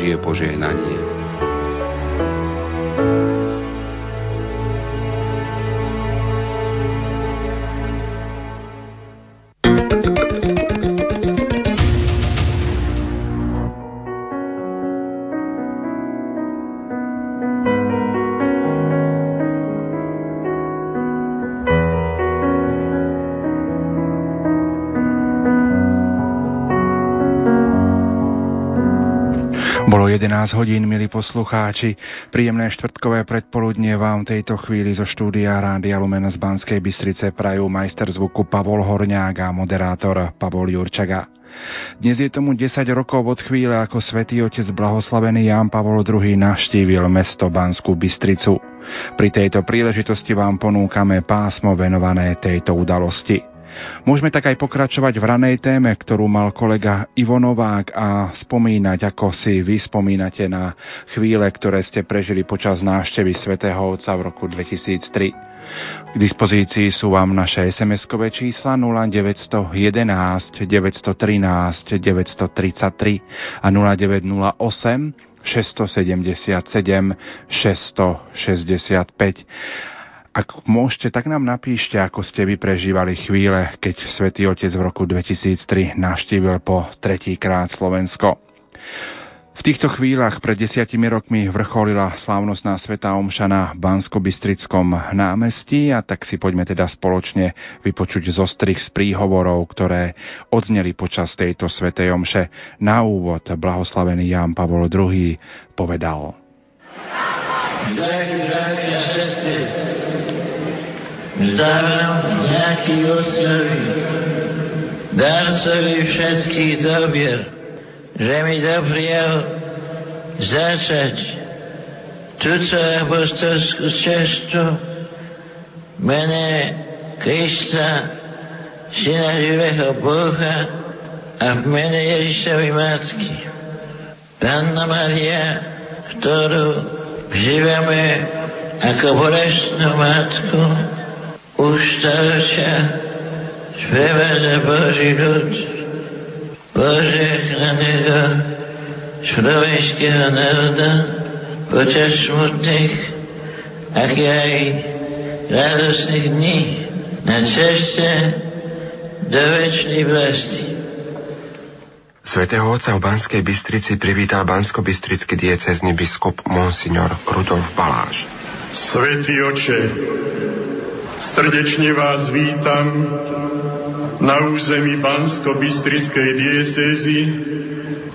Božie požehnanie. 11 hodín, milí poslucháči. Príjemné štvrtkové predpoludnie vám tejto chvíli zo štúdia Rádia Lumen z Banskej Bystrice prajú majster zvuku Pavol Horňák a moderátor Pavol Jurčaga. Dnes je tomu 10 rokov od chvíle, ako svätý otec blahoslavený Ján Pavol II navštívil mesto Banskú Bystricu. Pri tejto príležitosti vám ponúkame pásmo venované tejto udalosti. Môžeme tak aj pokračovať v ranej téme, ktorú mal kolega Ivo Novák a spomínať, ako si vy spomínate na chvíle, ktoré ste prežili počas návštevy svätého Otca v roku 2003. K dispozícii sú vám naše SMS-kové čísla 0911 913 933 a 0908 677 665. Ak môžete, tak nám napíšte, ako ste vy prežívali chvíle, keď svätý Otec v roku 2003 navštívil po tretíkrát Slovensko. V týchto chvíľach pred desiatimi rokmi vrcholila slávnostná sveta Omša na Bansko-Bystrickom námestí a tak si poďme teda spoločne vypočuť zo strich z príhovorov, ktoré odzneli počas tejto svetej Omše. Na úvod blahoslavený Ján Pavol II povedal. Drahí, drahí Vzdávám nejaký ostrovi, darcovi všetkých dobier, že mi doprial začať túto apostolskú cestu mene Krista, Syna živého Boha a v mene Ježišovi Matky. Panna Maria, ktorú žívame ako bolestnú matku, už staršia sprevádza Boží ľud, požehnaného slovenského národa počas smutných, ako aj radostných dní na ceste do väčšnej vlasti. Svetého otca v Banskej Bystrici privítal bansko-bystrický diecezny biskup Monsignor Rudolf Baláš. Svetý oče, Srdečne vás vítam na území Bansko-Bystrickej diecézy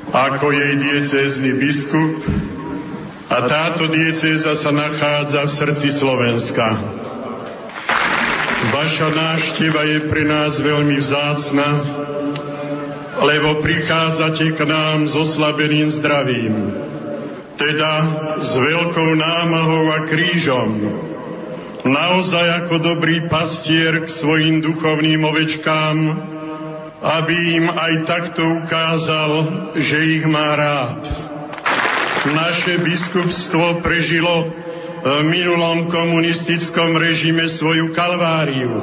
ako jej diecézny biskup a táto diecéza sa nachádza v srdci Slovenska. Vaša návšteva je pre nás veľmi vzácna, lebo prichádzate k nám s oslabeným zdravím, teda s veľkou námahou a krížom, naozaj ako dobrý pastier k svojim duchovným ovečkám, aby im aj takto ukázal, že ich má rád. Naše biskupstvo prežilo v minulom komunistickom režime svoju kalváriu,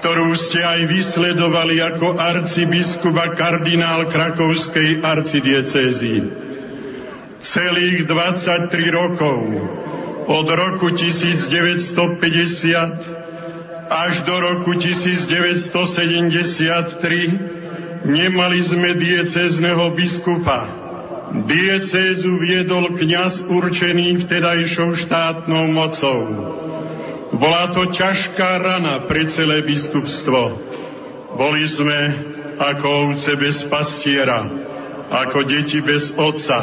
ktorú ste aj vysledovali ako a kardinál krakovskej arcidiecézy. Celých 23 rokov od roku 1950 až do roku 1973 nemali sme diecézneho biskupa. Diecézu viedol kňaz určený vtedajšou štátnou mocou. Bola to ťažká rana pre celé biskupstvo. Boli sme ako ovce bez pastiera, ako deti bez otca,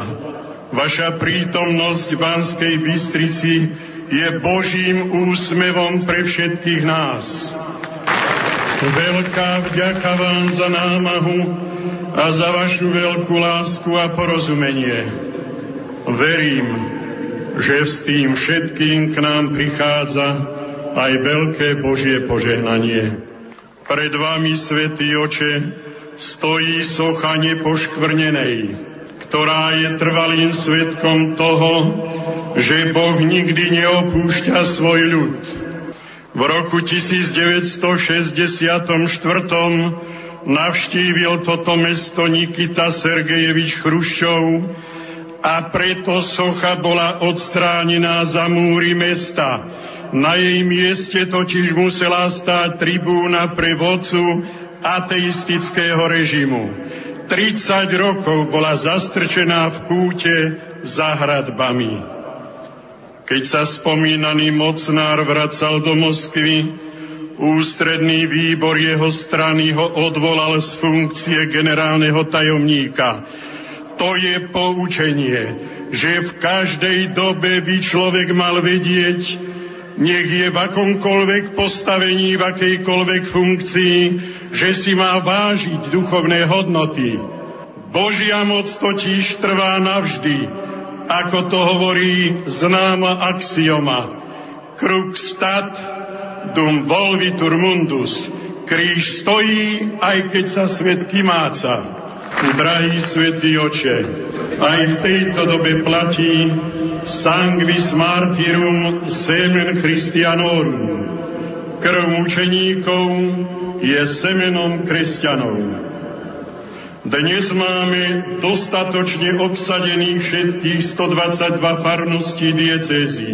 Vaša prítomnosť v Banskej Bystrici je Božím úsmevom pre všetkých nás. Veľká vďaka vám za námahu a za vašu veľkú lásku a porozumenie. Verím, že s tým všetkým k nám prichádza aj veľké Božie požehnanie. Pred vami, Svetý Oče, stojí socha nepoškvrnenej, ktorá je trvalým svetkom toho, že Boh nikdy neopúšťa svoj ľud. V roku 1964 navštívil toto mesto Nikita Sergejevič Chruščov a preto socha bola odstránená za múry mesta. Na jej mieste totiž musela stáť tribúna pre vodcu ateistického režimu. 30 rokov bola zastrčená v kúte za hradbami. Keď sa spomínaný mocnár vracal do Moskvy, ústredný výbor jeho strany ho odvolal z funkcie generálneho tajomníka. To je poučenie, že v každej dobe by človek mal vedieť, nech je v akomkoľvek postavení, v akejkoľvek funkcii, že si má vážiť duchovné hodnoty. Božia moc totiž trvá navždy, ako to hovorí známa axioma. Kruk stat, dum volvitur mundus. Kríž stojí, aj keď sa svet kymáca. Drahý svätý oče, aj v tejto dobe platí sanguis martyrum semen Christianorum. Krv mučeníkov je semenom kresťanov. Dnes máme dostatočne obsadených všetkých 122 farností diecézy.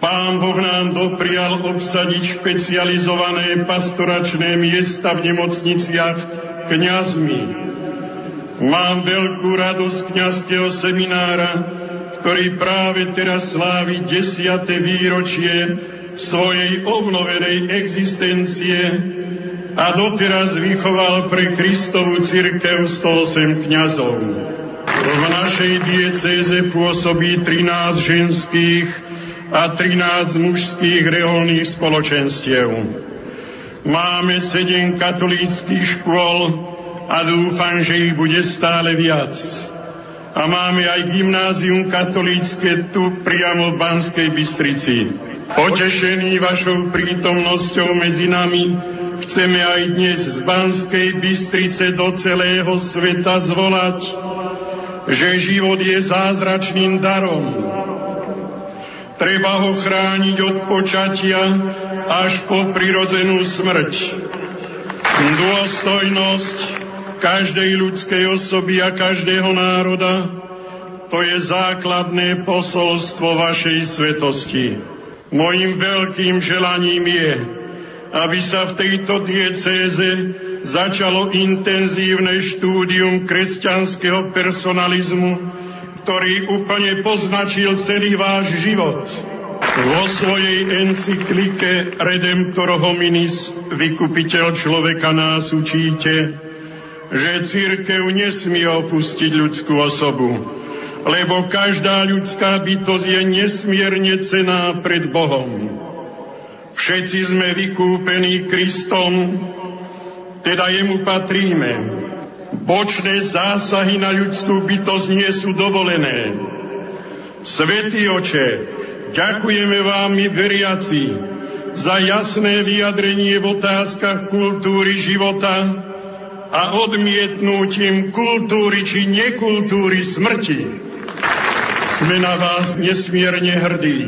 Pán Boh nám doprial obsadiť špecializované pastoračné miesta v nemocniciach kňazmi. Mám veľkú radosť kňazského seminára, ktorý práve teraz slávi desiate výročie svojej obnovenej existencie a doteraz vychoval pre Kristovu církev 108 kňazov. V našej diecéze pôsobí 13 ženských a 13 mužských reholných spoločenstiev. Máme 7 katolíckých škôl a dúfam, že ich bude stále viac. A máme aj gymnázium katolícke tu priamo v Banskej Bystrici. Potešení vašou prítomnosťou medzi nami chceme aj dnes z Banskej Bystrice do celého sveta zvolať, že život je zázračným darom. Treba ho chrániť od počatia až po prirodzenú smrť. Dôstojnosť každej ľudskej osoby a každého národa to je základné posolstvo vašej svetosti. Mojím veľkým želaním je, aby sa v tejto diecéze začalo intenzívne štúdium kresťanského personalizmu, ktorý úplne poznačil celý váš život. Vo svojej encyklike Redemptor hominis, vykupiteľ človeka nás učíte, že církev nesmie opustiť ľudskú osobu, lebo každá ľudská bytosť je nesmierne cená pred Bohom. Všetci sme vykúpení Kristom, teda jemu patríme. Bočné zásahy na ľudskú bytosť nie sú dovolené. Svetý oče, ďakujeme vám my veriaci za jasné vyjadrenie v otázkach kultúry života a odmietnutím kultúry či nekultúry smrti. Sme na vás nesmierne hrdí,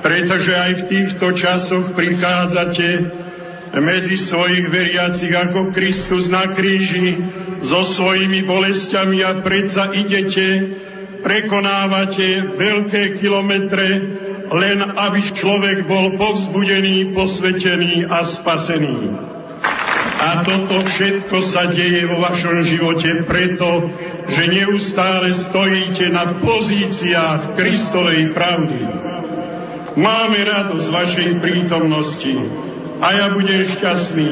pretože aj v týchto časoch prichádzate medzi svojich veriacich ako Kristus na kríži so svojimi bolestiami a predsa idete, prekonávate veľké kilometre, len aby človek bol povzbudený, posvetený a spasený. A toto všetko sa deje vo vašom živote preto, že neustále stojíte na pozíciách Kristovej pravdy. Máme radosť vašej prítomnosti a ja budem šťastný,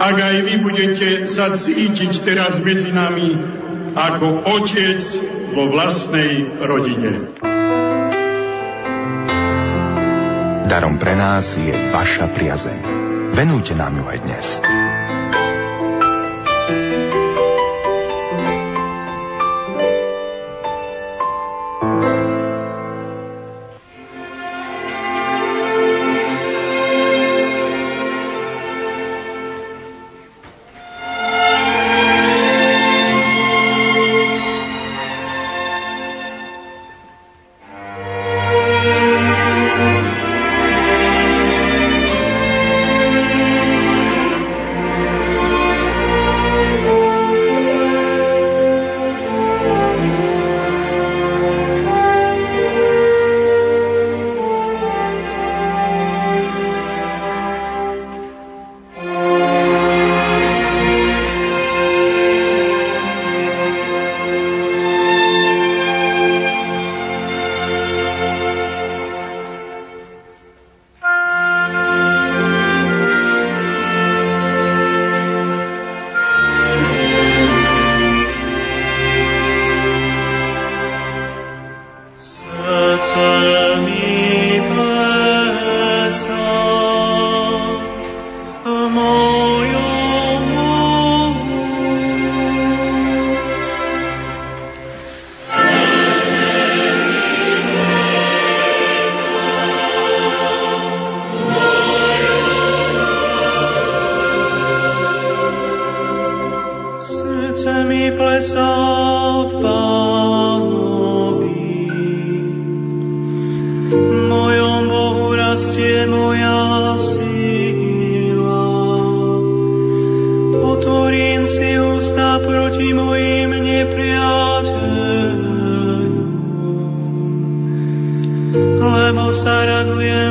ak aj vy budete sa cítiť teraz medzi nami ako otec vo vlastnej rodine. Darom pre nás je vaša priazeň. Venujte nám ju aj dnes. Všetkých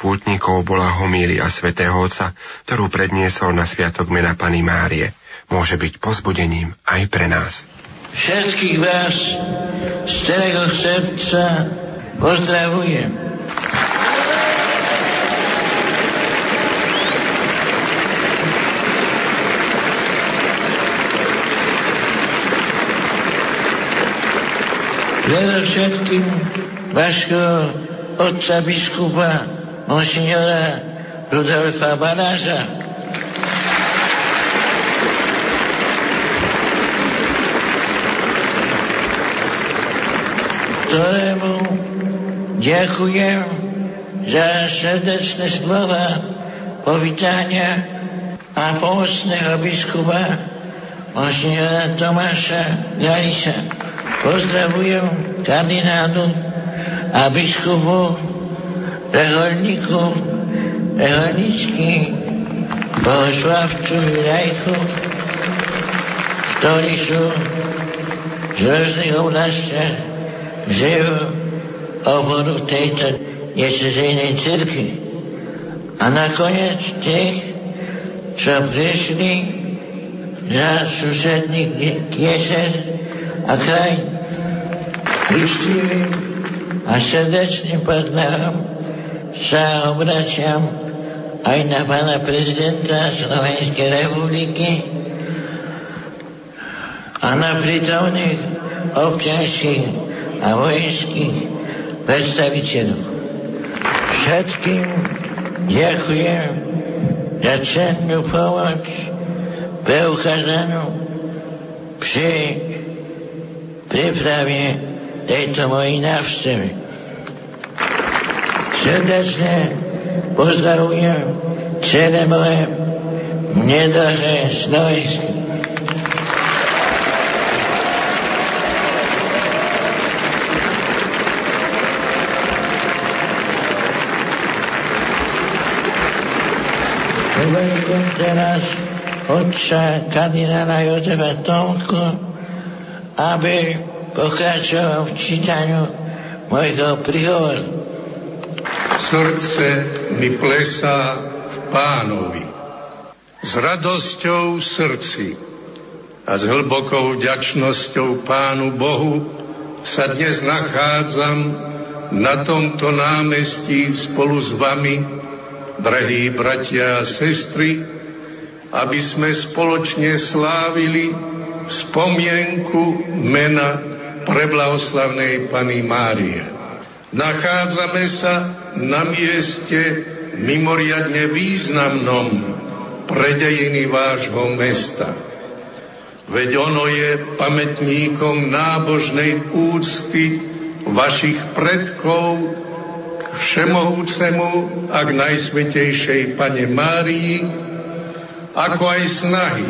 pútnikov bola homília svätého Otca, ktorú predniesol na Sviatok mena Pany Márie. Môže byť pozbudením aj pre nás. Všetkých vás z celého srdca pozdravujem. Predovšetkým vašho otca biskupa monsignora Rudolfa Banáža. ktorému ďakujem za srdečné slova povítania a pomocného biskupa monsignora Tomáša Galisa. Pozdravujem kandidátu a biskupu, reholníku, reholníčky, bohosławcu i lajków, ktorí sú z rôznych oblastiach, žijú oboru tejto nesezejnej cirkvi. A nakoniec tých, čo prišli za susedných kieser a kraj, vyštívi a srdečným partnerom sa obraciam aj na pána prezidenta Slovenskej republiky a na prítomných občianských a vojenských predstaviteľov. Všetkým ďakujem za cennú pomoc preukázanú pri príprave tejto mojej návštevy. Srdečne pozdravujem celé moje nedohé Slovensko. veľkom teraz otca kardinála Jozefa Tomko, aby pokračoval v čítaniu mojho prihovoru. Srdce mi plesá v pánovi. S radosťou v srdci a s hlbokou vďačnosťou Pánu Bohu sa dnes nachádzam na tomto námestí spolu s vami, drahí bratia a sestry, aby sme spoločne slávili spomienku mena preblavoslavnej Pany Márie. Nachádzame sa na mieste mimoriadne významnom pre dejiny vášho mesta. Veď ono je pamätníkom nábožnej úcty vašich predkov k všemohúcemu a k najsvetejšej Pane Márii, ako aj snahy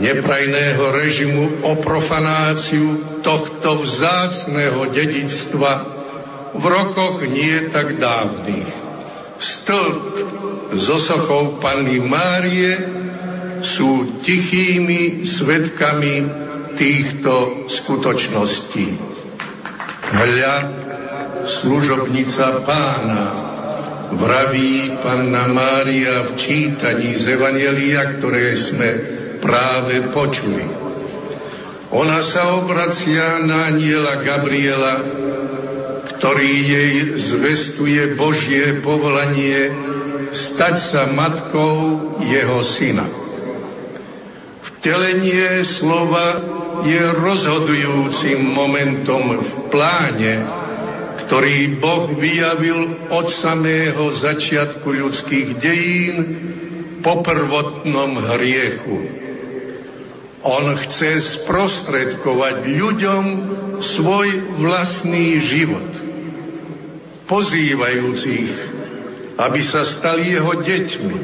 neprajného režimu o profanáciu tohto vzácného dedičstva v rokoch nie tak dávnych. Stĺp so sochou Panny Márie sú tichými svetkami týchto skutočností. Hľa, služobnica pána, vraví panna Mária v čítaní z Evangelia, ktoré sme práve počuli. Ona sa obracia na aniela Gabriela, ktorý jej zvestuje Božie povolanie stať sa matkou jeho syna. Vtelenie slova je rozhodujúcim momentom v pláne, ktorý Boh vyjavil od samého začiatku ľudských dejín po prvotnom hriechu. On chce sprostredkovať ľuďom svoj vlastný život, pozývajúcich, aby sa stali jeho deťmi.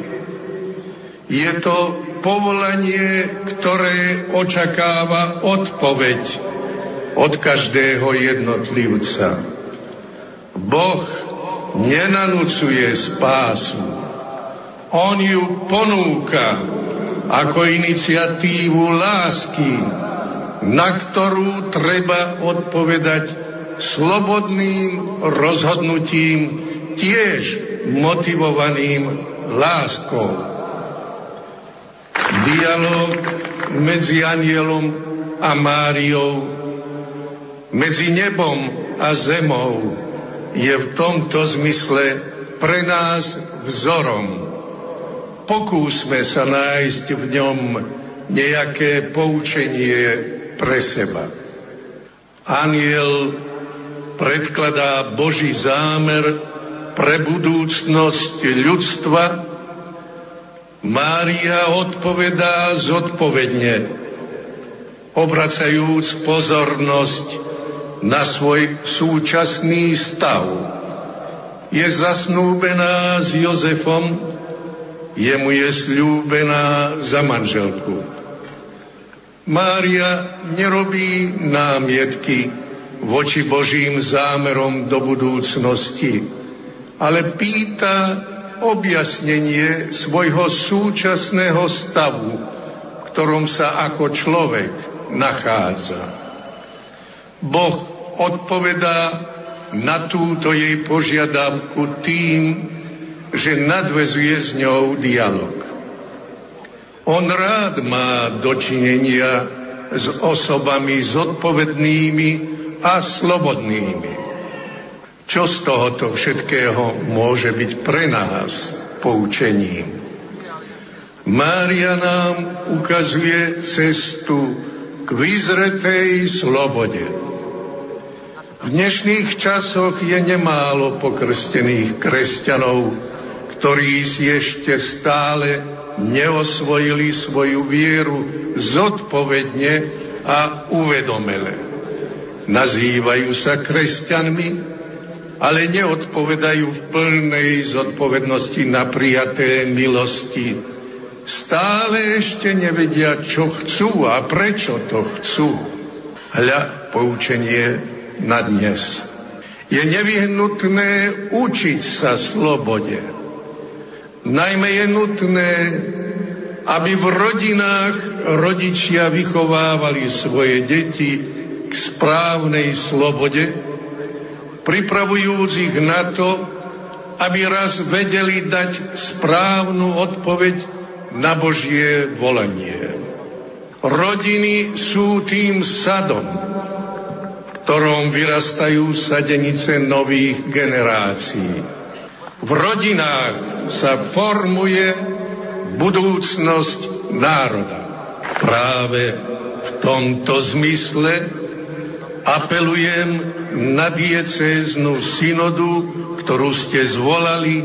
Je to povolanie, ktoré očakáva odpoveď od každého jednotlivca. Boh nenanúcuje spásu. On ju ponúka ako iniciatívu lásky, na ktorú treba odpovedať slobodným rozhodnutím, tiež motivovaným láskou. Dialóg medzi anielom a Máriou, medzi nebom a zemou je v tomto zmysle pre nás vzorom. Pokúsme sa nájsť v ňom nejaké poučenie pre seba. Aniel predkladá Boží zámer pre budúcnosť ľudstva Mária odpovedá zodpovedne, obracajúc pozornosť na svoj súčasný stav. Je zasnúbená s Jozefom, jemu je slúbená za manželku. Mária nerobí námietky voči Božím zámerom do budúcnosti, ale pýta objasnenie svojho súčasného stavu, v ktorom sa ako človek nachádza. Boh odpovedá na túto jej požiadavku tým, že nadvezuje s ňou dialog. On rád má dočinenia s osobami zodpovednými a slobodnými. Čo z tohoto všetkého môže byť pre nás poučením? Mária nám ukazuje cestu k vyzretej slobode. V dnešných časoch je nemálo pokrstených kresťanov, ktorí si ešte stále neosvojili svoju vieru zodpovedne a uvedomele. Nazývajú sa kresťanmi, ale neodpovedajú v plnej zodpovednosti na prijaté milosti. Stále ešte nevedia, čo chcú a prečo to chcú. Hľa poučenie na dnes. Je nevyhnutné učiť sa slobode. Najmä je nutné, aby v rodinách rodičia vychovávali svoje deti k správnej slobode, pripravujúc ich na to, aby raz vedeli dať správnu odpoveď na Božie volanie. Rodiny sú tým sadom, v ktorom vyrastajú sadenice nových generácií. V rodinách sa formuje budúcnosť národa. Práve v tomto zmysle apelujem na diecéznu synodu, ktorú ste zvolali,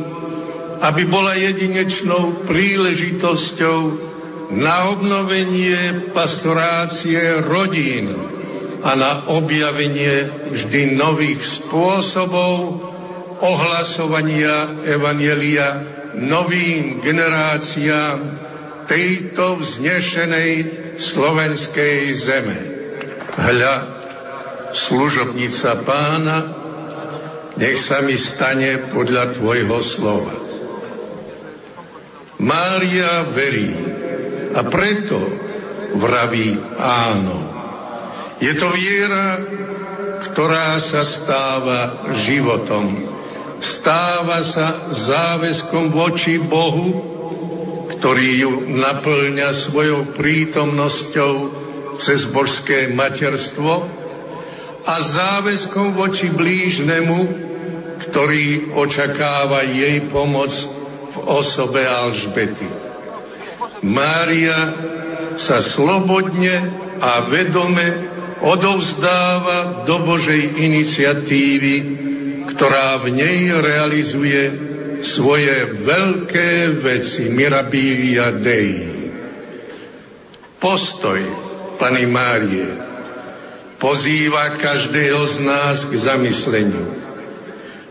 aby bola jedinečnou príležitosťou na obnovenie pastorácie rodín a na objavenie vždy nových spôsobov ohlasovania Evanielia novým generáciám tejto vznešenej slovenskej zeme. Hľa, služobnica pána, nech sa mi stane podľa tvojho slova. Mária verí a preto vraví áno. Je to viera, ktorá sa stáva životom. Stáva sa záväzkom voči Bohu, ktorý ju naplňa svojou prítomnosťou cez božské materstvo a záväzkom voči blížnemu, ktorý očakáva jej pomoc v osobe Alžbety. Mária sa slobodne a vedome odovzdáva do Božej iniciatívy, ktorá v nej realizuje svoje veľké veci, mirabilia Dei. Postoj Pany Márie pozýva každého z nás k zamysleniu.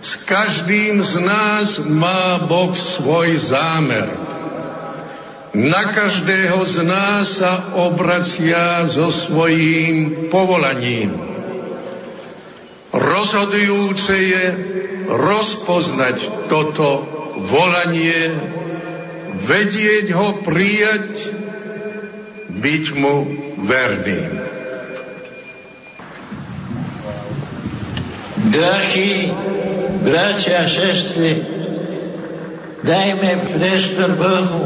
S každým z nás má Boh svoj zámer. Na každého z nás sa obracia so svojím povolaním. Rozhodujúce je rozpoznať toto volanie, vedieť ho prijať, byť mu verným. Drahí bratia a sestry, dajme priestor Bohu,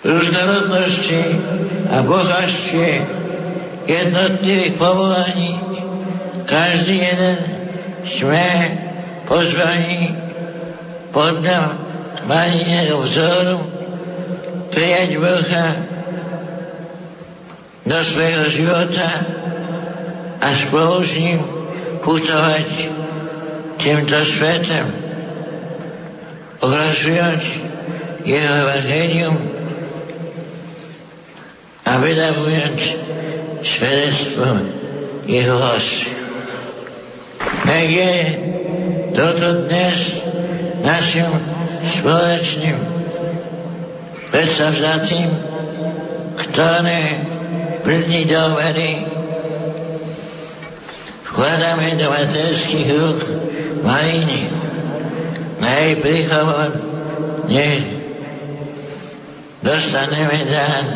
rôznorodnosti a bohatstve jednotlivých povolaní. Každý jeden sme pozvaní podľa Mariného vzoru prijať Boha do svojho života a spolu s ním putovať týmto svetom, ohlasujúc jeho evangelium a vydavujúc svedectvo jeho lásky. Nech je toto dnes našim spoločným predstavzatým, ktoré plní do vkladáme do materských rúk Maríny. Na jej príchovod nech dostaneme dán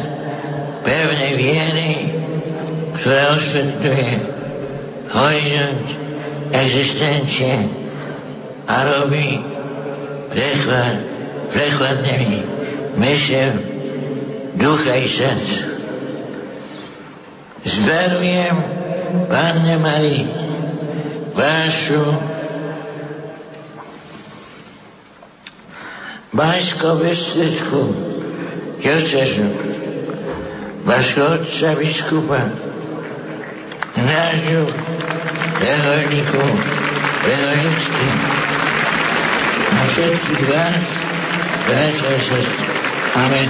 pevnej viery, ktorá osvetľuje horizont existencie a robí prechvad, prechladnými mysel, ducha i srdca. Zverujem Panne Marii vašu Bajsko-Bystrickú diecezu, vašho otca biskupa, nášho reholníku reholnícky a všetkých vás, bratia a sestry. Amen.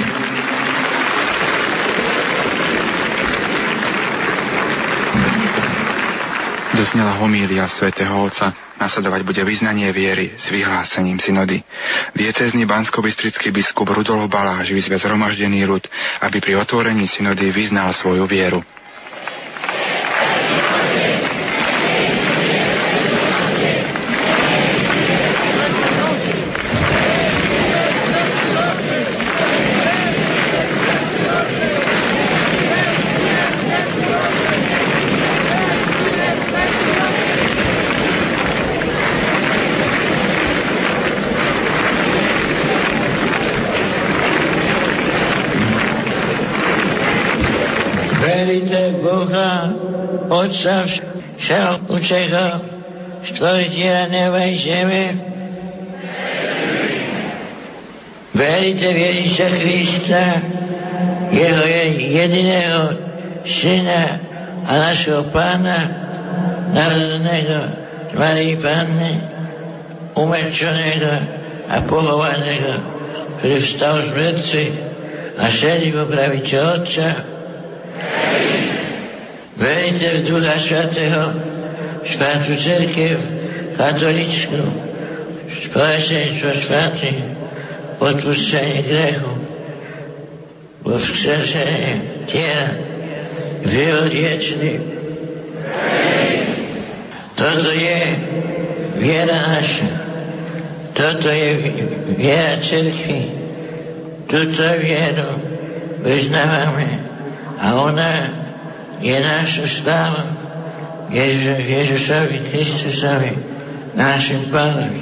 Zaznela homília svätého Otca. Nasledovať bude vyznanie viery s vyhlásením synody. Diecezný bansko biskup Rudolf Baláš vyzve zhromaždený ľud, aby pri otvorení synody vyznal svoju vieru. Boha, Otca všeho, stvoriteľa neba i zeme. Veríte v Ježíša Krista, jeho jediného syna a našeho pána, narodeného Marii Panny, umrčeného a pohovaného, ktorý vstal z mŕtvi a sedí po pravici Otca. Veríte v Ducha Svatého, Svatú Cerkev, katoličku, spoločenstvo svatých, odpustenie grechu, vo vzkrsenie tela, život viečný. Toto je viera naša. Toto je viera cerkvy. Tuto vieru vyznávame. A ona je naša sláva Ježu, Ježušovi Kristusovi, našim pánovi.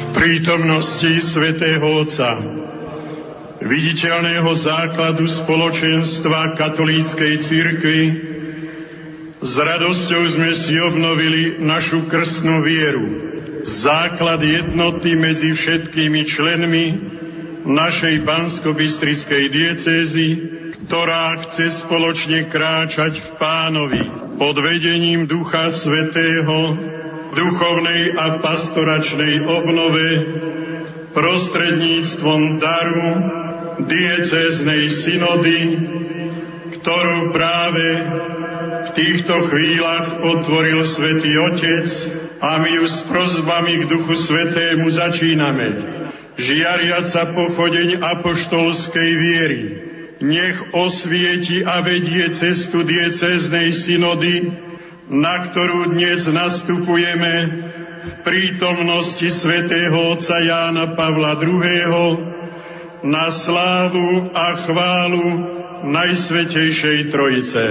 V prítomnosti Svetého Otca, viditeľného základu spoločenstva katolíckej cirkvi, s radosťou sme si obnovili našu krstnú vieru, základ jednoty medzi všetkými členmi našej bansko-bystrickej diecézy, ktorá chce spoločne kráčať v pánovi pod vedením Ducha Svetého, duchovnej a pastoračnej obnove, prostredníctvom daru diecéznej synody, ktorú práve v týchto chvíľach otvoril Svetý Otec a my ju s prozbami k Duchu Svetému začíname. Žiariaca pochodeň apoštolskej viery, nech osvieti a vedie cestu diecéznej synody, na ktorú dnes nastupujeme v prítomnosti svätého otca Jána Pavla II. na slávu a chválu Najsvetejšej Trojice.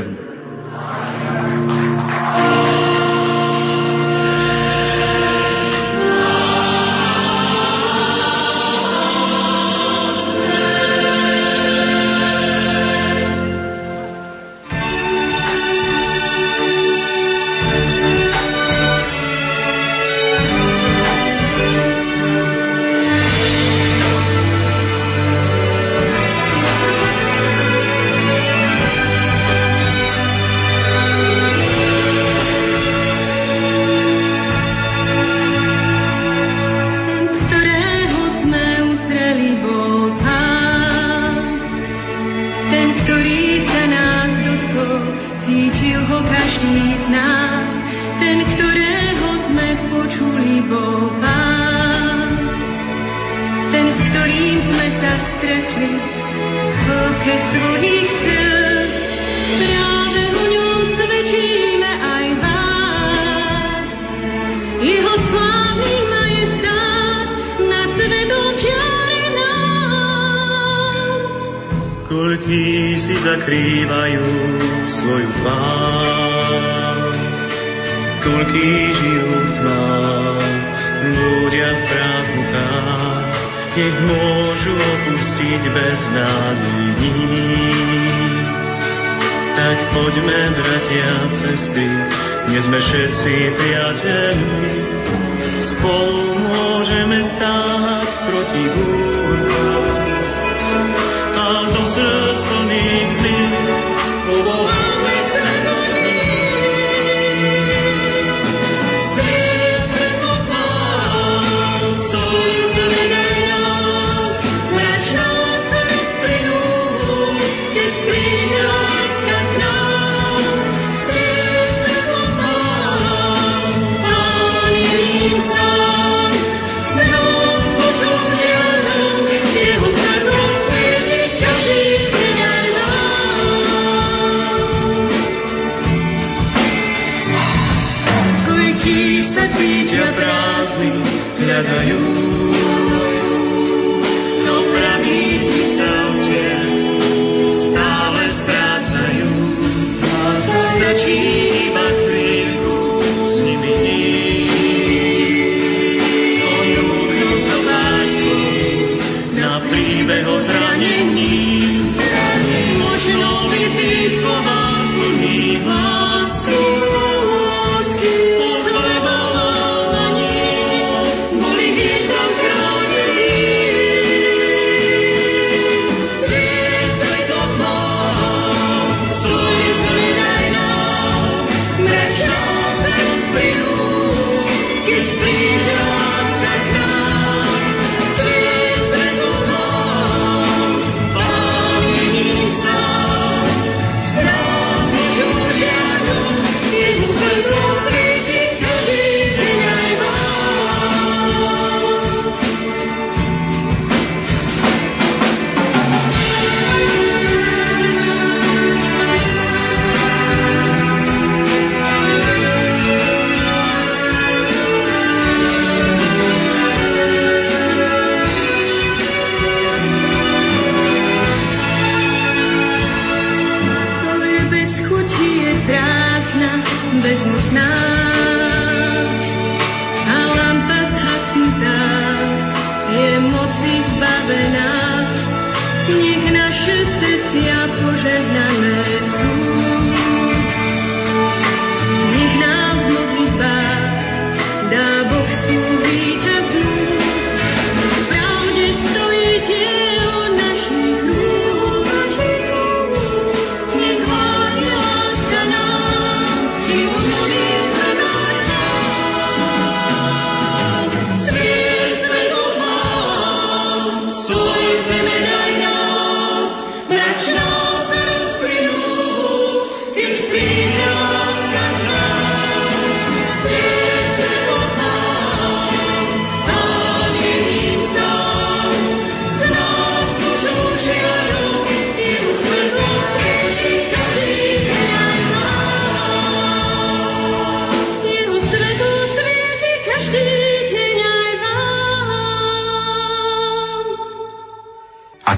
skrývajú svoju tvár. Kulky žijú v tmách, núdia v prázdnutách, nech môžu opustiť bez nádejní. Tak poďme, bratia, sestry, dnes sme všetci priateľmi, spolu môžeme stáť proti búru.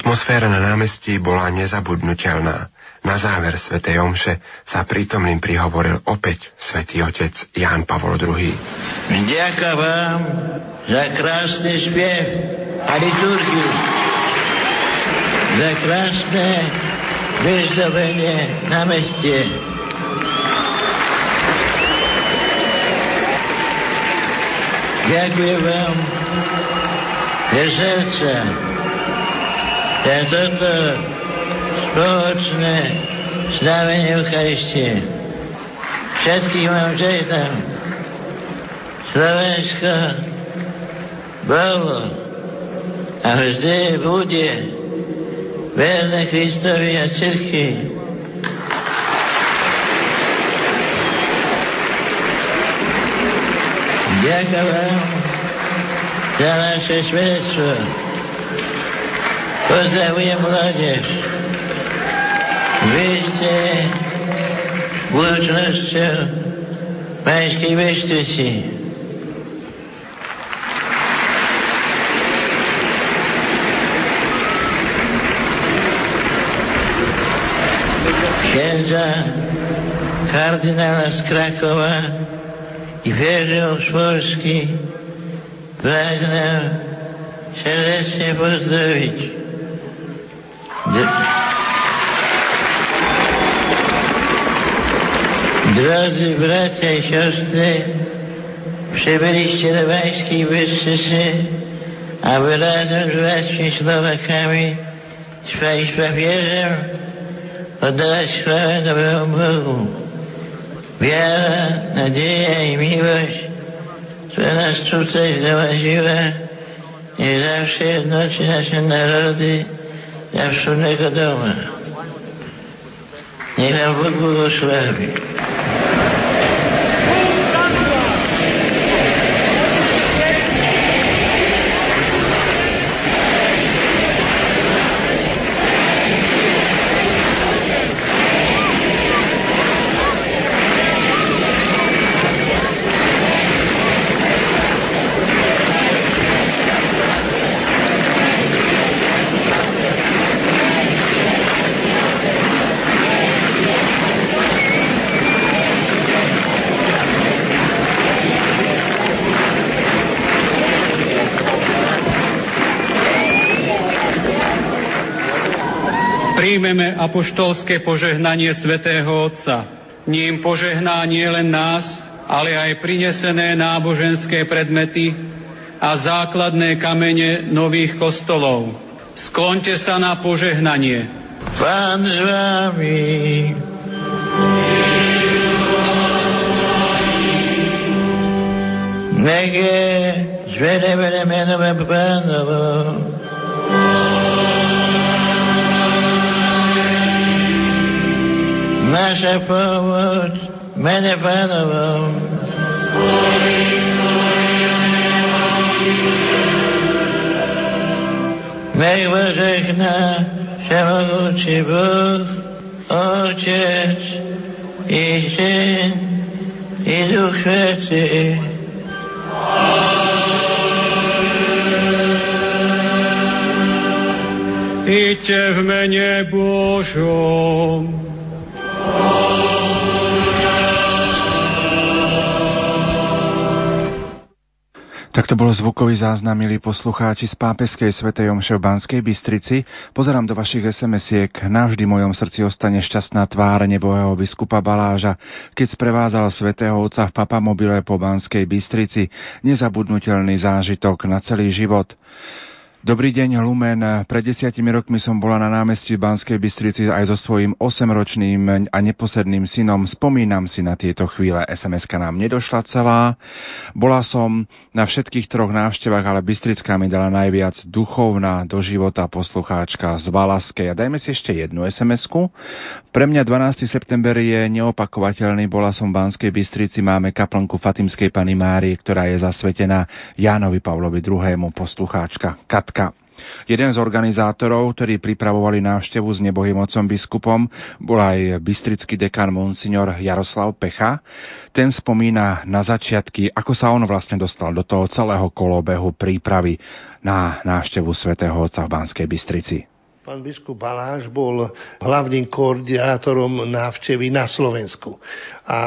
Atmosféra na námestí bola nezabudnutelná. Na záver svätej Omše sa prítomným prihovoril opäť svätý otec Ján Pavol II. Ďakujem vám za krásny spiev a liturgiu, za krásne vyzdobenie na meste. Ďakujem vám za srdce, za toto spoločné slávenie Eucharistie. Všetkých vám žehnám. Slovensko bolo a vždy bude verné Kristovi a cirkvi. Ďakujem vám za vaše svedectvo. Pozdrawiam młodzież. Wyjście łącznością Pańskiej Wysztyci. Księdza kardynała z Krakowa i wierzę z Polski pragnę serdecznie pozdrowić. Drodzy bracia i siostry, przybyliście do Bańskiej Bystrzycy, aby razem z braćmi Słowakami, z papieżem, oddawać chwałę dobremu Bogu. Wiara, nadzieja i miłość, która nas tutaj załaziła, niech zawsze jednoczy nasze narody yaşlarına kadar mı? Yine bu Yugoslavya. Apoštolské požehnanie svätého Otca. Ním požehná nie len nás, ale aj prinesené náboženské predmety a základné kamene nových kostolov. Sklonte sa na požehnanie. Pán s vami. Nech je zvedené menové pánovo. Nasza pomoc mene Panową. Niech pożegna Wszechmogący Bóg, Ojciec i Syn i Duch Święty. Idźcie w mene Bożą. Tak to bol zvukový záznam, milí poslucháči z pápeskej svetej Omše v Banskej Bystrici. Pozerám do vašich SMS-iek. Navždy mojom srdci ostane šťastná tvár nebohého biskupa Baláža, keď sprevádzal svetého otca v papamobile po Banskej Bystrici. Nezabudnutelný zážitok na celý život. Dobrý deň, Lumen. Pred desiatimi rokmi som bola na námestí v Banskej Bystrici aj so svojím 8-ročným a neposedným synom. Spomínam si na tieto chvíle. sms nám nedošla celá. Bola som na všetkých troch návštevách, ale Bystrická mi dala najviac duchovná do života poslucháčka z Valaskej. A dajme si ešte jednu sms -ku. Pre mňa 12. september je neopakovateľný. Bola som v Banskej Bystrici, máme kaplnku Fatimskej Pany Márie, ktorá je zasvetená Jánovi Pavlovi II. poslucháčka Kat Katka. Jeden z organizátorov, ktorí pripravovali návštevu s nebohým otcom biskupom, bol aj bystrický dekan monsignor Jaroslav Pecha. Ten spomína na začiatky, ako sa on vlastne dostal do toho celého kolobehu prípravy na návštevu svätého Otca v Banskej Bystrici. Pán biskup Baláš bol hlavným koordinátorom návštevy na Slovensku. A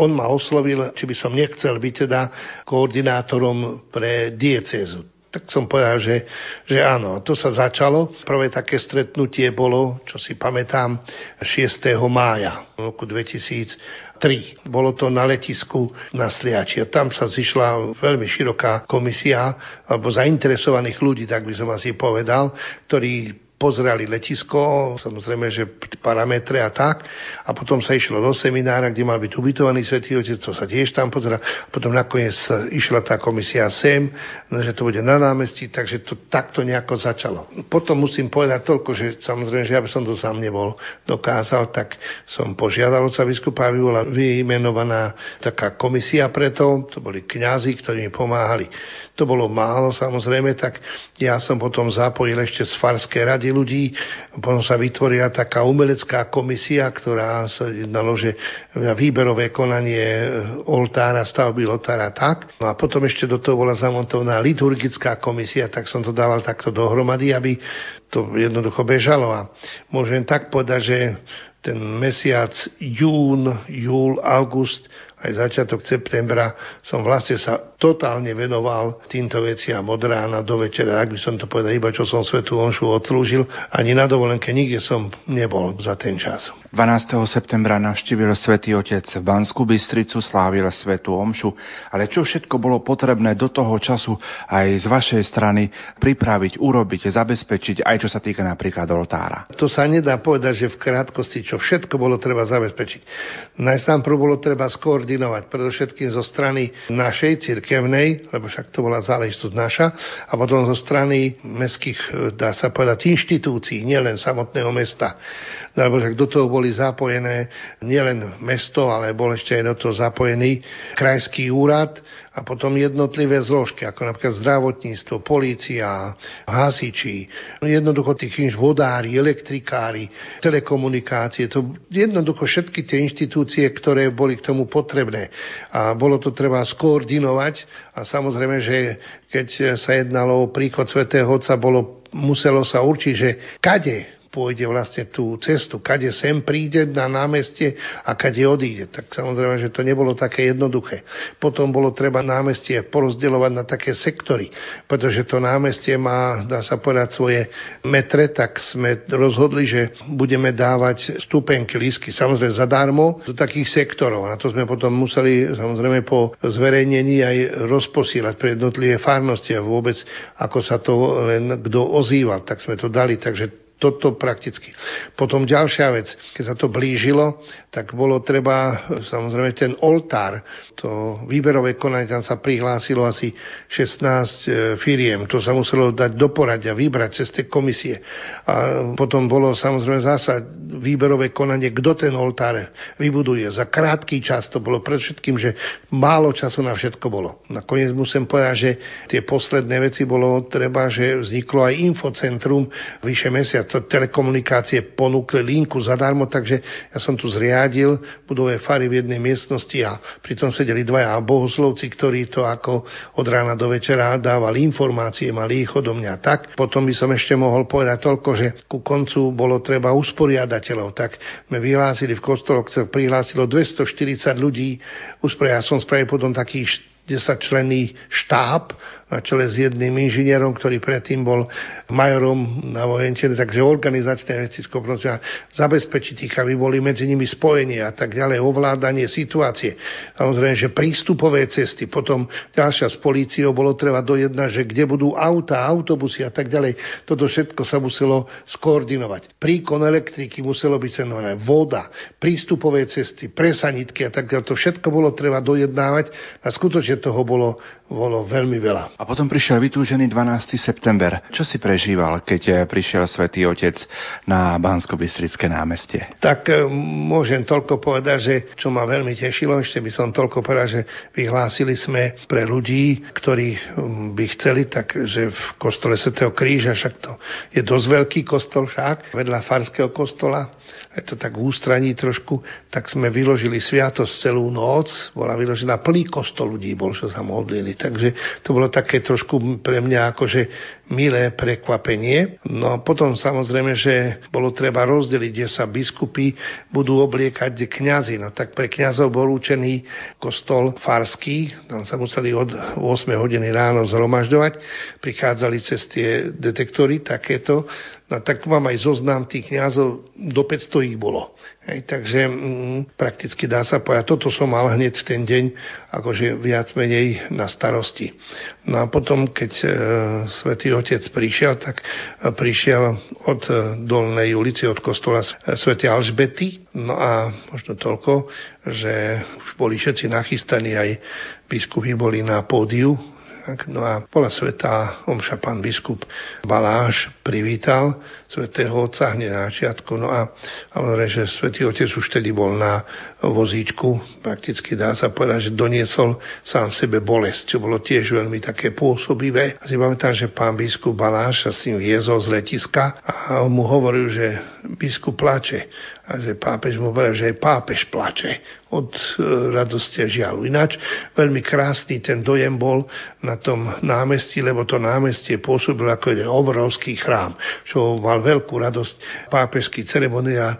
on ma oslovil, či by som nechcel byť teda koordinátorom pre diecézu. Tak som povedal, že, že áno. To sa začalo. Prvé také stretnutie bolo, čo si pamätám, 6. mája roku 2003. Bolo to na letisku na Sliači. A tam sa zišla veľmi široká komisia, alebo zainteresovaných ľudí, tak by som asi povedal, ktorí pozerali letisko, samozrejme, že parametre a tak. A potom sa išlo do seminára, kde mal byť ubytovaný Svetý Otec, to sa tiež tam pozera. Potom nakoniec išla tá komisia sem, no, že to bude na námestí, takže to takto nejako začalo. Potom musím povedať toľko, že samozrejme, že ja by som to sám nebol dokázal, tak som požiadal oca biskupa, aby bola vymenovaná taká komisia preto, to boli kňazi, ktorí mi pomáhali. To bolo málo samozrejme, tak ja som potom zapojil ešte z Farskej rady ľudí. Potom sa vytvorila taká umelecká komisia, ktorá sa jednalo, že výberové konanie oltára, stavby oltára tak. No a potom ešte do toho bola zamontovaná liturgická komisia, tak som to dával takto dohromady, aby to jednoducho bežalo. A môžem tak povedať, že ten mesiac jún, júl, august aj začiatok septembra som vlastne sa totálne venoval týmto veciam od rána do večera. Ak by som to povedal, iba čo som Svetu Onšu odslúžil, ani na dovolenke nikde som nebol za ten čas. 12. septembra navštívil svätý Otec v Banskú Bystricu, slávil Svetu Omšu, ale čo všetko bolo potrebné do toho času aj z vašej strany pripraviť, urobiť, zabezpečiť, aj čo sa týka napríklad oltára? To sa nedá povedať, že v krátkosti, čo všetko bolo treba zabezpečiť. Najstamprv bolo treba skoordinovať, predovšetkým zo strany našej cirkevnej, lebo však to bola záležitosť naša, a potom zo strany mestských, dá sa povedať, inštitúcií, nielen samotného mesta lebo že do toho boli zapojené nielen mesto, ale bol ešte aj do toho zapojený krajský úrad a potom jednotlivé zložky, ako napríklad zdravotníctvo, polícia, hasiči, jednoducho tých vodári, elektrikári, telekomunikácie, to jednoducho všetky tie inštitúcie, ktoré boli k tomu potrebné. A bolo to treba skoordinovať a samozrejme, že keď sa jednalo o príchod svätého Otca, bolo muselo sa určiť, že kade pôjde vlastne tú cestu, kade sem príde na námestie a kade odíde. Tak samozrejme, že to nebolo také jednoduché. Potom bolo treba námestie porozdeľovať na také sektory, pretože to námestie má, dá sa povedať, svoje metre, tak sme rozhodli, že budeme dávať stupenky, lísky, samozrejme zadarmo, do takých sektorov. Na to sme potom museli, samozrejme, po zverejnení aj rozposílať pre jednotlivé farnosti a vôbec, ako sa to len kto ozýval, tak sme to dali. Takže toto prakticky. Potom ďalšia vec, keď sa to blížilo, tak bolo treba, samozrejme, ten oltár, to výberové konanie, tam sa prihlásilo asi 16 e, firiem, to sa muselo dať do poradia, vybrať cez tie komisie. A potom bolo samozrejme zasa výberové konanie, kto ten oltár vybuduje. Za krátky čas to bolo predovšetkým, že málo času na všetko bolo. Nakoniec musím povedať, že tie posledné veci bolo treba, že vzniklo aj infocentrum vyše mesiac to telekomunikácie ponúkli linku zadarmo, takže ja som tu zriadil budové fary v jednej miestnosti a pritom sedeli dvaja bohoslovci, ktorí to ako od rána do večera dávali informácie, mali ich odo mňa tak. Potom by som ešte mohol povedať toľko, že ku koncu bolo treba usporiadateľov, tak sme vyhlásili v kostoloch, sa prihlásilo 240 ľudí, usporiadal som spravil potom taký 10 členný štáb, na čele s jedným inžinierom, ktorý predtým bol majorom na vojentene, takže organizačné veci, schopnosti a zabezpečiť ich, aby boli medzi nimi spojenia a tak ďalej, ovládanie situácie. Samozrejme, že prístupové cesty, potom ďalšia s políciou bolo treba dojednať, že kde budú auta, autobusy a tak ďalej. Toto všetko sa muselo skoordinovať. Príkon elektriky muselo byť cenované, voda, prístupové cesty, presanitky a tak ďalej. To všetko bolo treba dojednávať a skutočne toho bolo, bolo veľmi veľa. A potom prišiel vytúžený 12. september. Čo si prežíval, keď eh, prišiel Svetý Otec na bansko bystrické námestie? Tak eh, môžem toľko povedať, že čo ma veľmi tešilo, ešte by som toľko povedal, že vyhlásili sme pre ľudí, ktorí hm, by chceli, takže v kostole Svetého kríža, však to je dosť veľký kostol však, vedľa farského kostola, je to tak v ústraní trošku, tak sme vyložili sviatosť celú noc, bola vyložená plný kostol ľudí bol, čo sa modlili. Takže to bolo také trošku pre mňa akože milé prekvapenie. No a potom samozrejme, že bolo treba rozdeliť, kde sa biskupy budú obliekať kňazi. No tak pre kňazov bol určený kostol farský, tam sa museli od 8 hodiny ráno zhromažďovať, prichádzali cez tie detektory takéto, No tak mám aj zoznam tých kňazov, do 500 ich bolo. Hej, takže mm, prakticky dá sa povedať, toto som mal hneď v ten deň akože viac menej na starosti. No a potom, keď e, svätý Otec prišiel, tak e, prišiel od e, Dolnej ulici, od kostola e, svätej Alžbety. No a možno toľko, že už boli všetci nachystaní, aj biskupy boli na pódiu No a bola svetá omša pán biskup Baláš privítal svetého otca hneď na začiatku. No a samozrejme, že svetý otec už vtedy bol na vozíčku, prakticky dá sa povedať, že doniesol sám sebe bolesť, čo bolo tiež veľmi také pôsobivé. A si pamätám, že pán biskup Baláš sa s ním viezol z letiska a mu hovoril, že biskup plače a že pápež mu povedal, že aj pápež plače od e, radosti a žialu. Ináč veľmi krásny ten dojem bol na tom námestí, lebo to námestie pôsobilo ako jeden obrovský chrám, čo mal veľkú radosť pápežský ceremoniál e,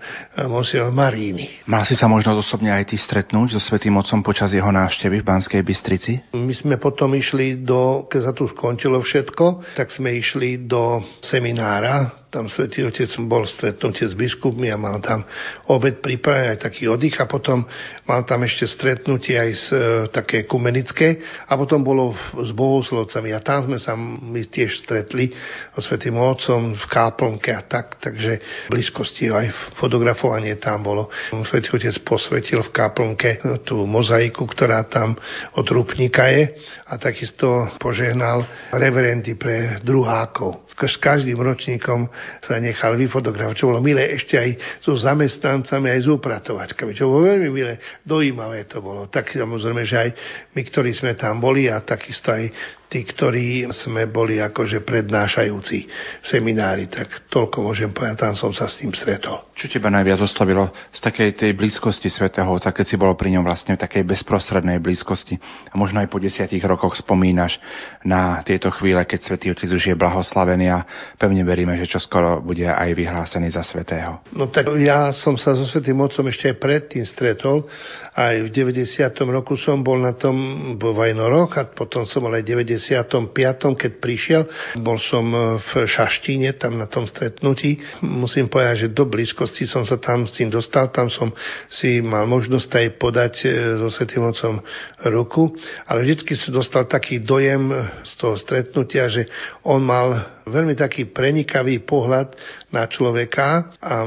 Monsignor Maríny. Mal si sa možno osobne aj ty stretnúť so Svetým Otcom počas jeho návštevy v Banskej Bystrici? My sme potom išli do, keď sa tu skončilo všetko, tak sme išli do seminára tam svätý Otec bol stretnutie s biskupmi a mal tam obed pripravený aj taký oddych a potom mal tam ešte stretnutie aj s, e, také kumenické a potom bolo s bohoslovcami a tam sme sa my tiež stretli so svätým Otcom v Káplnke a tak, takže v blízkosti aj fotografovanie tam bolo. Svetý Otec posvetil v Káplnke tú mozaiku, ktorá tam od Rupníka je a takisto požehnal reverendy pre druhákov. S každým ročníkom sa nechal vyfotografovať, čo bolo milé ešte aj so zamestnancami, aj s upratovačkami, čo bolo veľmi milé, dojímavé to bolo. Tak samozrejme, že aj my, ktorí sme tam boli a takisto aj tí, ktorí sme boli akože prednášajúci v seminári, tak toľko môžem povedať, tam som sa s tým stretol. Čo teba najviac oslovilo z takej tej blízkosti svätého Otca, keď si bolo pri ňom vlastne v takej bezprostrednej blízkosti a možno aj po desiatich rokoch spomínaš na tieto chvíle, keď Svetý Otec už je blahoslavený a pevne veríme, že čoskoro bude aj vyhlásený za svätého. No tak ja som sa so Svetým Otcom ešte aj predtým stretol aj v 90. roku som bol na tom v Vajnoroch a potom som bol aj v 95. keď prišiel. Bol som v Šaštíne, tam na tom stretnutí. Musím povedať, že do blízkosti som sa tam s tým dostal. Tam som si mal možnosť aj podať e, so Svetým Otcom ruku. Ale vždycky som dostal taký dojem z toho stretnutia, že on mal veľmi taký prenikavý pohľad na človeka a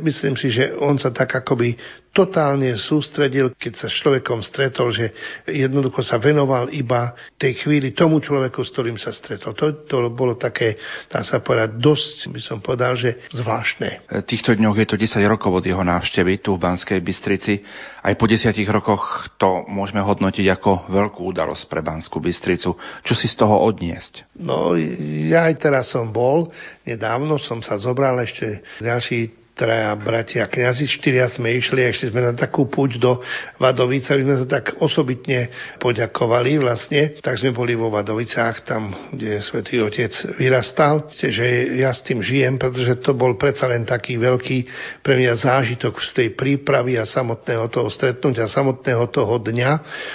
myslím si, že on sa tak akoby totálne sústredil, keď sa s človekom stretol, že jednoducho sa venoval iba tej chvíli tomu človeku, s ktorým sa stretol. To, to bolo také, dá sa povedať, dosť, by som povedal, že zvláštne. V týchto dňoch je to 10 rokov od jeho návštevy tu v Banskej Bystrici. Aj po 10 rokoch to môžeme hodnotiť ako veľkú udalosť pre Banskú Bystricu. Čo si z toho odniesť? No, ja aj teraz som bol, nedávno som sa zobral ešte ďalší traja bratia kniazy, štyria sme išli a išli sme na takú púť do Vadovica, aby sme sa tak osobitne poďakovali vlastne. Tak sme boli vo Vadovicách, tam, kde Svetý Otec vyrastal. Že ja s tým žijem, pretože to bol predsa len taký veľký pre mňa zážitok z tej prípravy a samotného toho stretnutia, samotného toho dňa,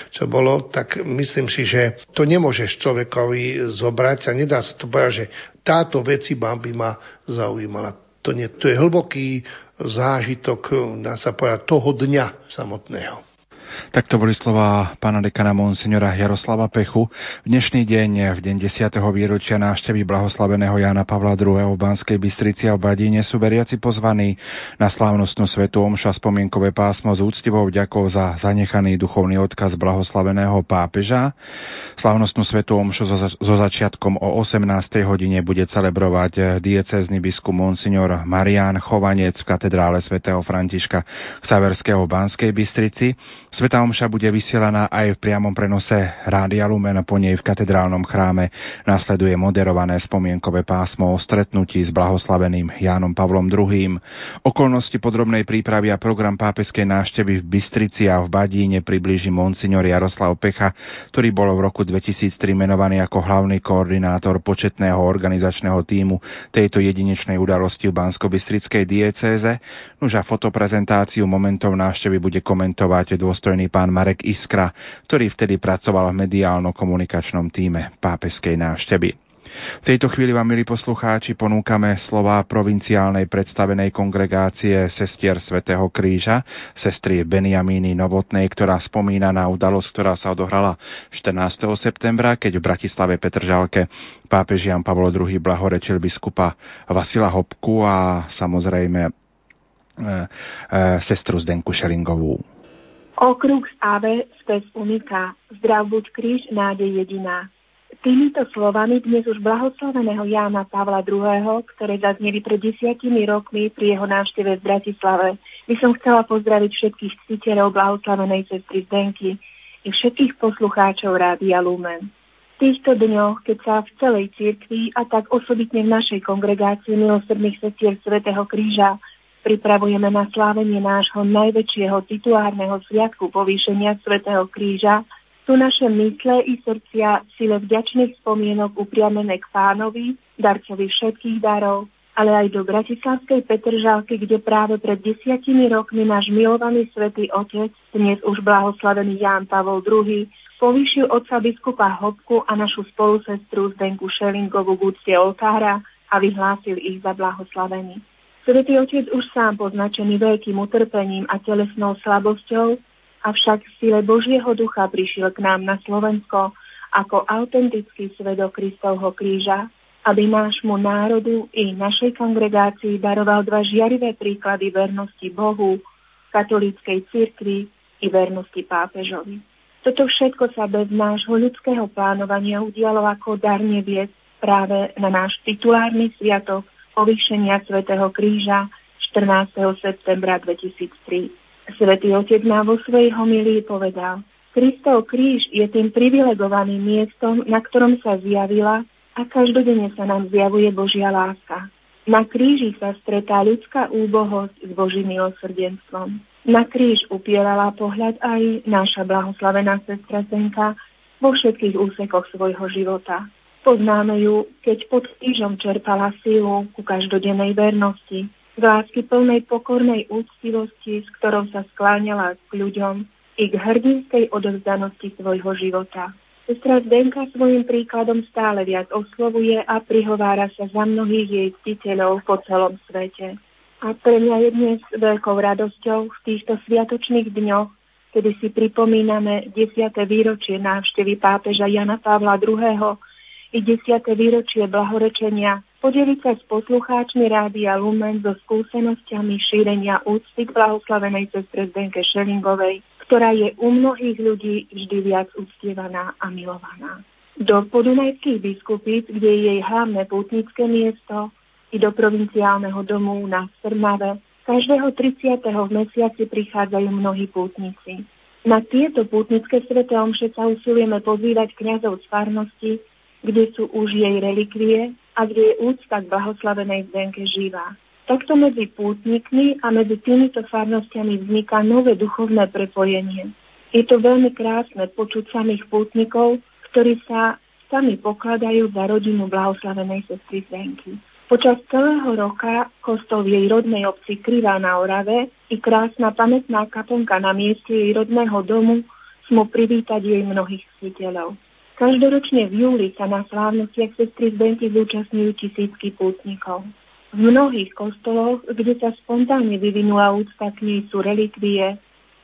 čo bolo, tak myslím si, že to nemôžeš človekovi zobrať a nedá sa to povedať, že táto vec by ma zaujímala to, nie, to je hlboký zážitok, dá sa povedať, toho dňa samotného. Tak to boli slova pána dekana monsignora Jaroslava Pechu. V dnešný deň, v deň 10. výročia návštevy blahoslaveného Jana Pavla II. v Banskej Bystrici a v Badíne sú veriaci pozvaní na slávnostnú svetu omša spomienkové pásmo s úctivou vďakou za zanechaný duchovný odkaz blahoslaveného pápeža. Slávnostnú svetu omšu so začiatkom o 18. hodine bude celebrovať diecézny biskup monsignor Marian Chovanec v katedrále svätého Františka Xaverského v Banskej Bystrici. Sveta Omša bude vysielaná aj v priamom prenose Rádia Lumen, po nej v katedrálnom chráme nasleduje moderované spomienkové pásmo o stretnutí s blahoslaveným Jánom Pavlom II. Okolnosti podrobnej prípravy a program pápeskej návštevy v Bystrici a v Badíne priblíži monsignor Jaroslav Pecha, ktorý bol v roku 2003 menovaný ako hlavný koordinátor početného organizačného týmu tejto jedinečnej udalosti v Bansko-Bystrickej diecéze. Nuž a fotoprezentáciu momentov návštevy bude komentovať dôstojný pán Marek Iskra, ktorý vtedy pracoval v mediálno-komunikačnom týme pápeskej návštevy. V tejto chvíli vám, milí poslucháči, ponúkame slova provinciálnej predstavenej kongregácie sestier Svetého kríža, sestry Beniamíny Novotnej, ktorá spomína na udalosť, ktorá sa odohrala 14. septembra, keď v Bratislave Petržalke pápež Jan Pavlo II blahorečil biskupa Vasila Hopku a samozrejme e, e, sestru Zdenku Šelingovú. Okruh Ave spes unika, zdrav buď kríž, nádej jediná. Týmito slovami dnes už blahoslaveného Jána Pavla II., ktoré zazneli pred desiatimi rokmi pri jeho návšteve v Bratislave, by som chcela pozdraviť všetkých ctiteľov blahoslavenej sestry Zdenky i všetkých poslucháčov Rádia Lumen. V týchto dňoch, keď sa v celej cirkvi a tak osobitne v našej kongregácii milosrdných sestier Svetého kríža pripravujeme na slávenie nášho najväčšieho titulárneho sviatku povýšenia Svetého kríža, sú naše mysle i srdcia sile vďačných spomienok upriamené k pánovi, darcovi všetkých darov, ale aj do Bratislavskej Petržalky, kde práve pred desiatimi rokmi náš milovaný svätý Otec, dnes už blahoslavený Ján Pavol II, povýšil otca biskupa Hopku a našu spolusestru Zdenku Šelingovú v úcte oltára a vyhlásil ich za blahoslavený. Svetý Otec už sám poznačený veľkým utrpením a telesnou slabosťou avšak v sile Božieho ducha prišiel k nám na Slovensko ako autentický svedok Kristovho kríža, aby nášmu národu i našej kongregácii daroval dva žiarivé príklady vernosti Bohu, katolíckej cirkvi i vernosti pápežovi. Toto všetko sa bez nášho ľudského plánovania udialo ako dar nebies práve na náš titulárny sviatok povýšenia svätého Kríža 14. septembra 2003. Svetý Otec nám vo svojej homilii povedal, Kristov kríž je tým privilegovaným miestom, na ktorom sa zjavila a každodenne sa nám zjavuje Božia láska. Na kríži sa stretá ľudská úbohosť s Božím milosrdenstvom. Na kríž upierala pohľad aj naša blahoslavená sestra Zenka vo všetkých úsekoch svojho života. Poznáme ju, keď pod krížom čerpala sílu ku každodennej vernosti, z lásky plnej pokornej úctivosti, s ktorou sa skláňala k ľuďom i k hrdinskej odovzdanosti svojho života. Sestra Zdenka svojim príkladom stále viac oslovuje a prihovára sa za mnohých jej ctiteľov po celom svete. A pre mňa je dnes veľkou radosťou v týchto sviatočných dňoch, kedy si pripomíname 10. výročie návštevy pápeža Jana Pavla II. I 10. výročie blahorečenia podeliť sa s poslucháčmi Rádia Lumen so skúsenosťami šírenia úcty k blahoslavenej sestre Zdenke Šelingovej, ktorá je u mnohých ľudí vždy viac uctievaná a milovaná. Do podunajských biskupíc, kde je jej hlavné pútnické miesto, i do provinciálneho domu na Strnave, každého 30. v mesiaci prichádzajú mnohí pútnici. Na tieto pútnické sveté omše sa usilujeme pozývať kňazov z farnosti, kde sú už jej relikvie a kde je úcta k blahoslavenej Zdenke živá. Takto medzi pútnikmi a medzi týmito farnostiami vzniká nové duchovné prepojenie. Je to veľmi krásne počuť samých pútnikov, ktorí sa sami pokladajú za rodinu blahoslavenej sestry Zdenky. Počas celého roka kostol v jej rodnej obci Krivá na Orave i krásna pamätná kaponka na mieste jej rodného domu smú privítať jej mnohých ctiteľov. Každoročne v júli sa na slávnostiach sestry Zdenky zúčastňujú tisícky pútnikov. V mnohých kostoloch, kde sa spontánne vyvinula úcta k nej, sú relikvie,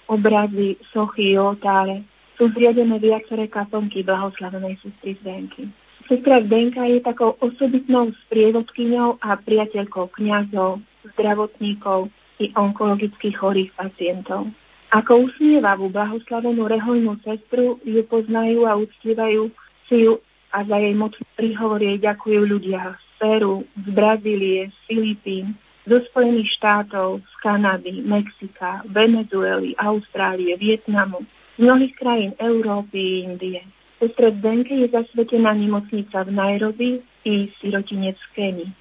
obrazy, sochy, oltáre. Sú zriadené viaceré kaponky blahoslavenej sestry Zdenky. Sestra Zdenka je takou osobitnou sprievodkyňou a priateľkou kňazov, zdravotníkov i onkologických chorých pacientov. Ako usmievavú blahoslavenú rehoľnú sestru ju poznajú a uctievajú si ju a za jej moc príhovor jej ďakujú ľudia z Peru, z Brazílie, z Filipín, zo Spojených štátov, z Kanady, Mexika, Venezuely, Austrálie, Vietnamu, z mnohých krajín Európy, Indie. Ustred Zdenke je zasvetená nemocnica v Nairobi i sirotinec v Kenii.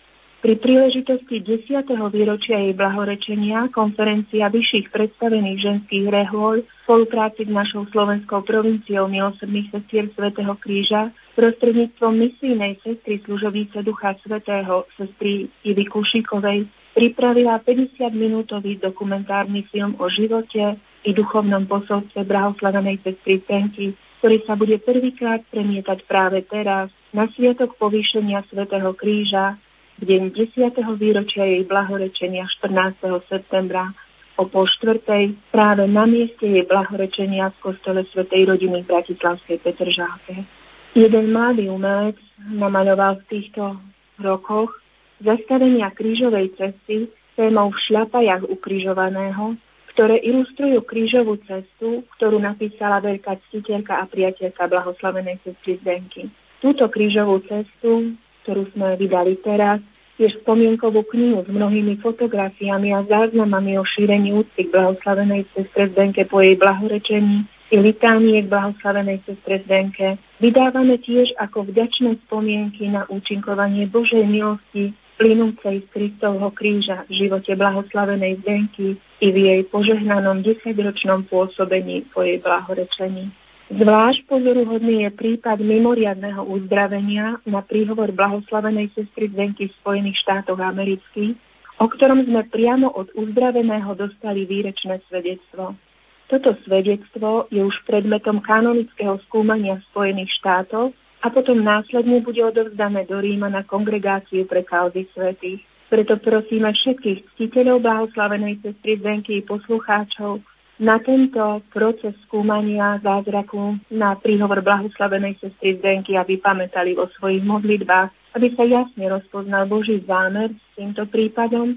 Pri príležitosti 10. výročia jej blahorečenia konferencia vyšších predstavených ženských rehôľ v spolupráci s našou slovenskou provinciou milosrdných sestier svätého Kríža prostredníctvom misijnej sestry služovíce Ducha Svetého sestry Ivy Kušikovej pripravila 50-minútový dokumentárny film o živote i duchovnom posolstve blahoslavenej sestry Tenky, ktorý sa bude prvýkrát premietať práve teraz na sviatok povýšenia Svetého Kríža v deň 10. výročia jej blahorečenia 14. septembra o pol štvrtej práve na mieste jej blahorečenia v kostole Svetej rodiny v Bratislavskej Petržálke. Jeden mladý umelec namaľoval v týchto rokoch zastavenia krížovej cesty témou v šľapajach ukrižovaného, ktoré ilustrujú krížovú cestu, ktorú napísala veľká ctiteľka a priateľka blahoslavenej sestry Zdenky. Túto krížovú cestu ktorú sme vydali teraz, tiež spomienkovú knihu s mnohými fotografiami a záznamami o šírení úcty k blahoslavenej sestre Zdenke po jej blahorečení i litánie k blahoslavenej sestre Zdenke. Vydávame tiež ako vďačné spomienky na účinkovanie Božej milosti plynúcej z Kristovho kríža v živote blahoslavenej Zdenky i v jej požehnanom desaťročnom pôsobení po jej blahorečení. Zvlášť pozoruhodný je prípad mimoriadného uzdravenia na príhovor blahoslavenej sestry Zdenky v Spojených štátoch amerických, o ktorom sme priamo od uzdraveného dostali výrečné svedectvo. Toto svedectvo je už predmetom kanonického skúmania v Spojených štátoch a potom následne bude odovzdané do Ríma na kongregáciu pre kauzy svetých. Preto prosíme všetkých ctiteľov blahoslavenej sestry Zdenky i poslucháčov, na tento proces skúmania zázraku na príhovor blahoslavenej sestry Zdenky, aby pamätali vo svojich modlitbách, aby sa jasne rozpoznal Boží zámer s týmto prípadom,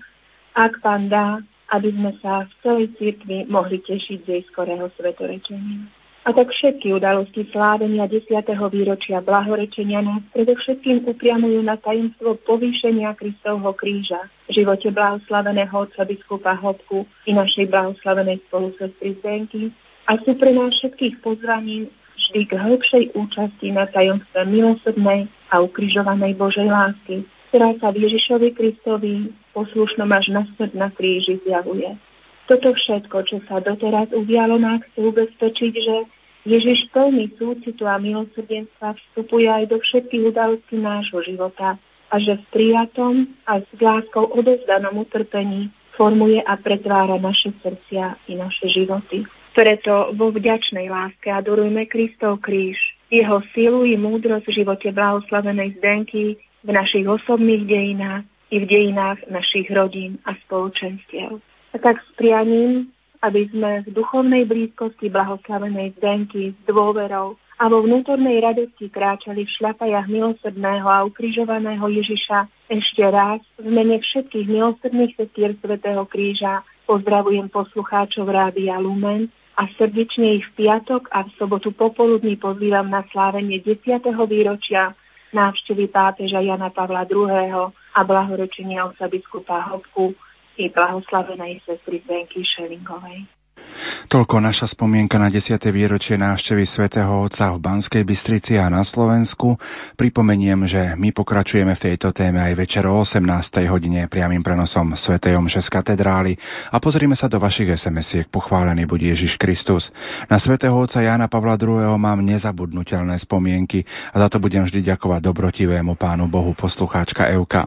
ak pán dá, aby sme sa v celej cirkvi mohli tešiť z jej skorého svetorečenia. A tak všetky udalosti slávenia 10. výročia blahorečenia nás predovšetkým upriamujú na tajemstvo povýšenia Kristovho kríža v živote blahoslaveného otca biskupa Hopku i našej blahoslavenej spolusestry Zdenky a sú pre nás všetkých pozvaním vždy k hĺbšej účasti na tajomstve milosrdnej a ukrižovanej Božej lásky, ktorá sa v Ježišovi Kristovi poslušnom až na smrť na kríži zjavuje. Toto všetko, čo sa doteraz udialo, nás chce ubezpečiť, že Ježiš plný súcitu a milosrdenstva vstupuje aj do všetkých udalostí nášho života a že v prijatom a s láskou odovzdanom utrpení formuje a pretvára naše srdcia i naše životy. Preto vo vďačnej láske adorujme Kristov kríž, jeho silu i múdrosť v živote blahoslavenej Zdenky, v našich osobných dejinách i v dejinách našich rodín a spoločenstiev. A tak s prianím, aby sme v duchovnej blízkosti blahoslavenej Zdenky s dôverou a vo vnútornej radosti kráčali v šľapajach milosrdného a ukrižovaného Ježiša ešte raz v mene všetkých milosrdných sestier Svetého kríža pozdravujem poslucháčov Rádia Lumen a srdečne ich v piatok a v sobotu popoludní pozývam na slávenie 10. výročia návštevy pápeža Jana Pavla II. a blahorečenia osa biskupa Hopku i blahoslavenej sestry Zdenky Šelingovej. Toľko naša spomienka na 10. výročie návštevy svätého Otca v Banskej Bystrici a na Slovensku. Pripomeniem, že my pokračujeme v tejto téme aj večer o 18. hodine priamým prenosom svätej Omše z katedrály a pozrime sa do vašich SMS-iek. Pochválený bude Ježiš Kristus. Na svätého Otca Jána Pavla II. mám nezabudnutelné spomienky a za to budem vždy ďakovať dobrotivému pánu Bohu poslucháčka Euka.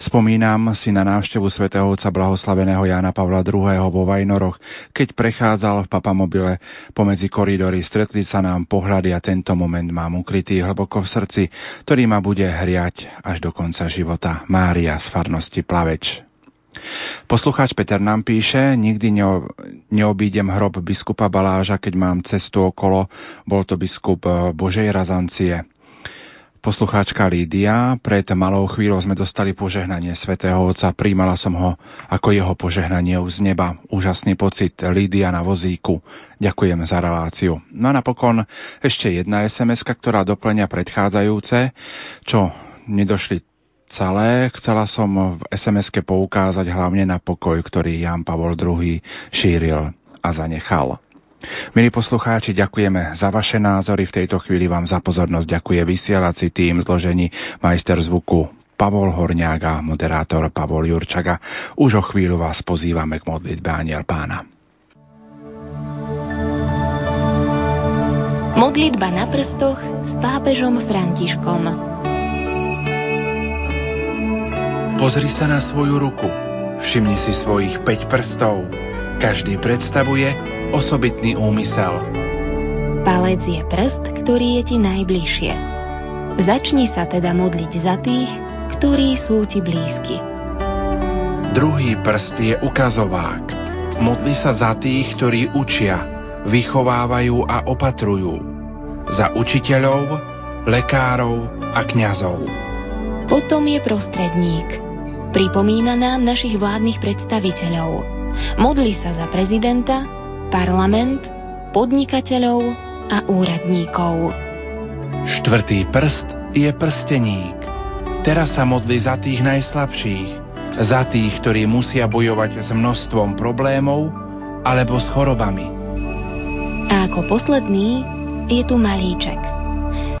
Spomínam si na návštevu svätého otca blahoslaveného Jána Pavla II. vo Vajnoroch, keď prechádzal v papamobile pomedzi koridory, stretli sa nám pohľady a tento moment mám ukrytý hlboko v srdci, ktorý ma bude hriať až do konca života. Mária z farnosti Plaveč. Poslucháč Peter nám píše, nikdy neobídem hrob biskupa Baláža, keď mám cestu okolo, bol to biskup Božej razancie. Poslucháčka Lídia, pred malou chvíľou sme dostali požehnanie svätého Otca, príjmala som ho ako jeho požehnanie z neba. Úžasný pocit Lídia na vozíku. Ďakujem za reláciu. No a napokon ešte jedna sms ktorá doplňa predchádzajúce, čo nedošli celé. Chcela som v SMS-ke poukázať hlavne na pokoj, ktorý Jan Pavol II šíril a zanechal. Milí poslucháči, ďakujeme za vaše názory. V tejto chvíli vám za pozornosť ďakuje vysielací tým zložení majster zvuku Pavol Horňák a moderátor Pavol Jurčaga. Už o chvíľu vás pozývame k modlitbe Aniel Pána. Modlitba na prstoch s pápežom Františkom Pozri sa na svoju ruku. Všimni si svojich 5 prstov. Každý predstavuje osobitný úmysel. Palec je prst, ktorý je ti najbližšie. Začni sa teda modliť za tých, ktorí sú ti blízky. Druhý prst je ukazovák. Modli sa za tých, ktorí učia, vychovávajú a opatrujú. Za učiteľov, lekárov a kňazov. Potom je prostredník. Pripomína nám našich vládnych predstaviteľov. Modli sa za prezidenta, parlament, podnikateľov a úradníkov. Štvrtý prst je prsteník. Teraz sa modli za tých najslabších, za tých, ktorí musia bojovať s množstvom problémov alebo s chorobami. A ako posledný je tu malíček –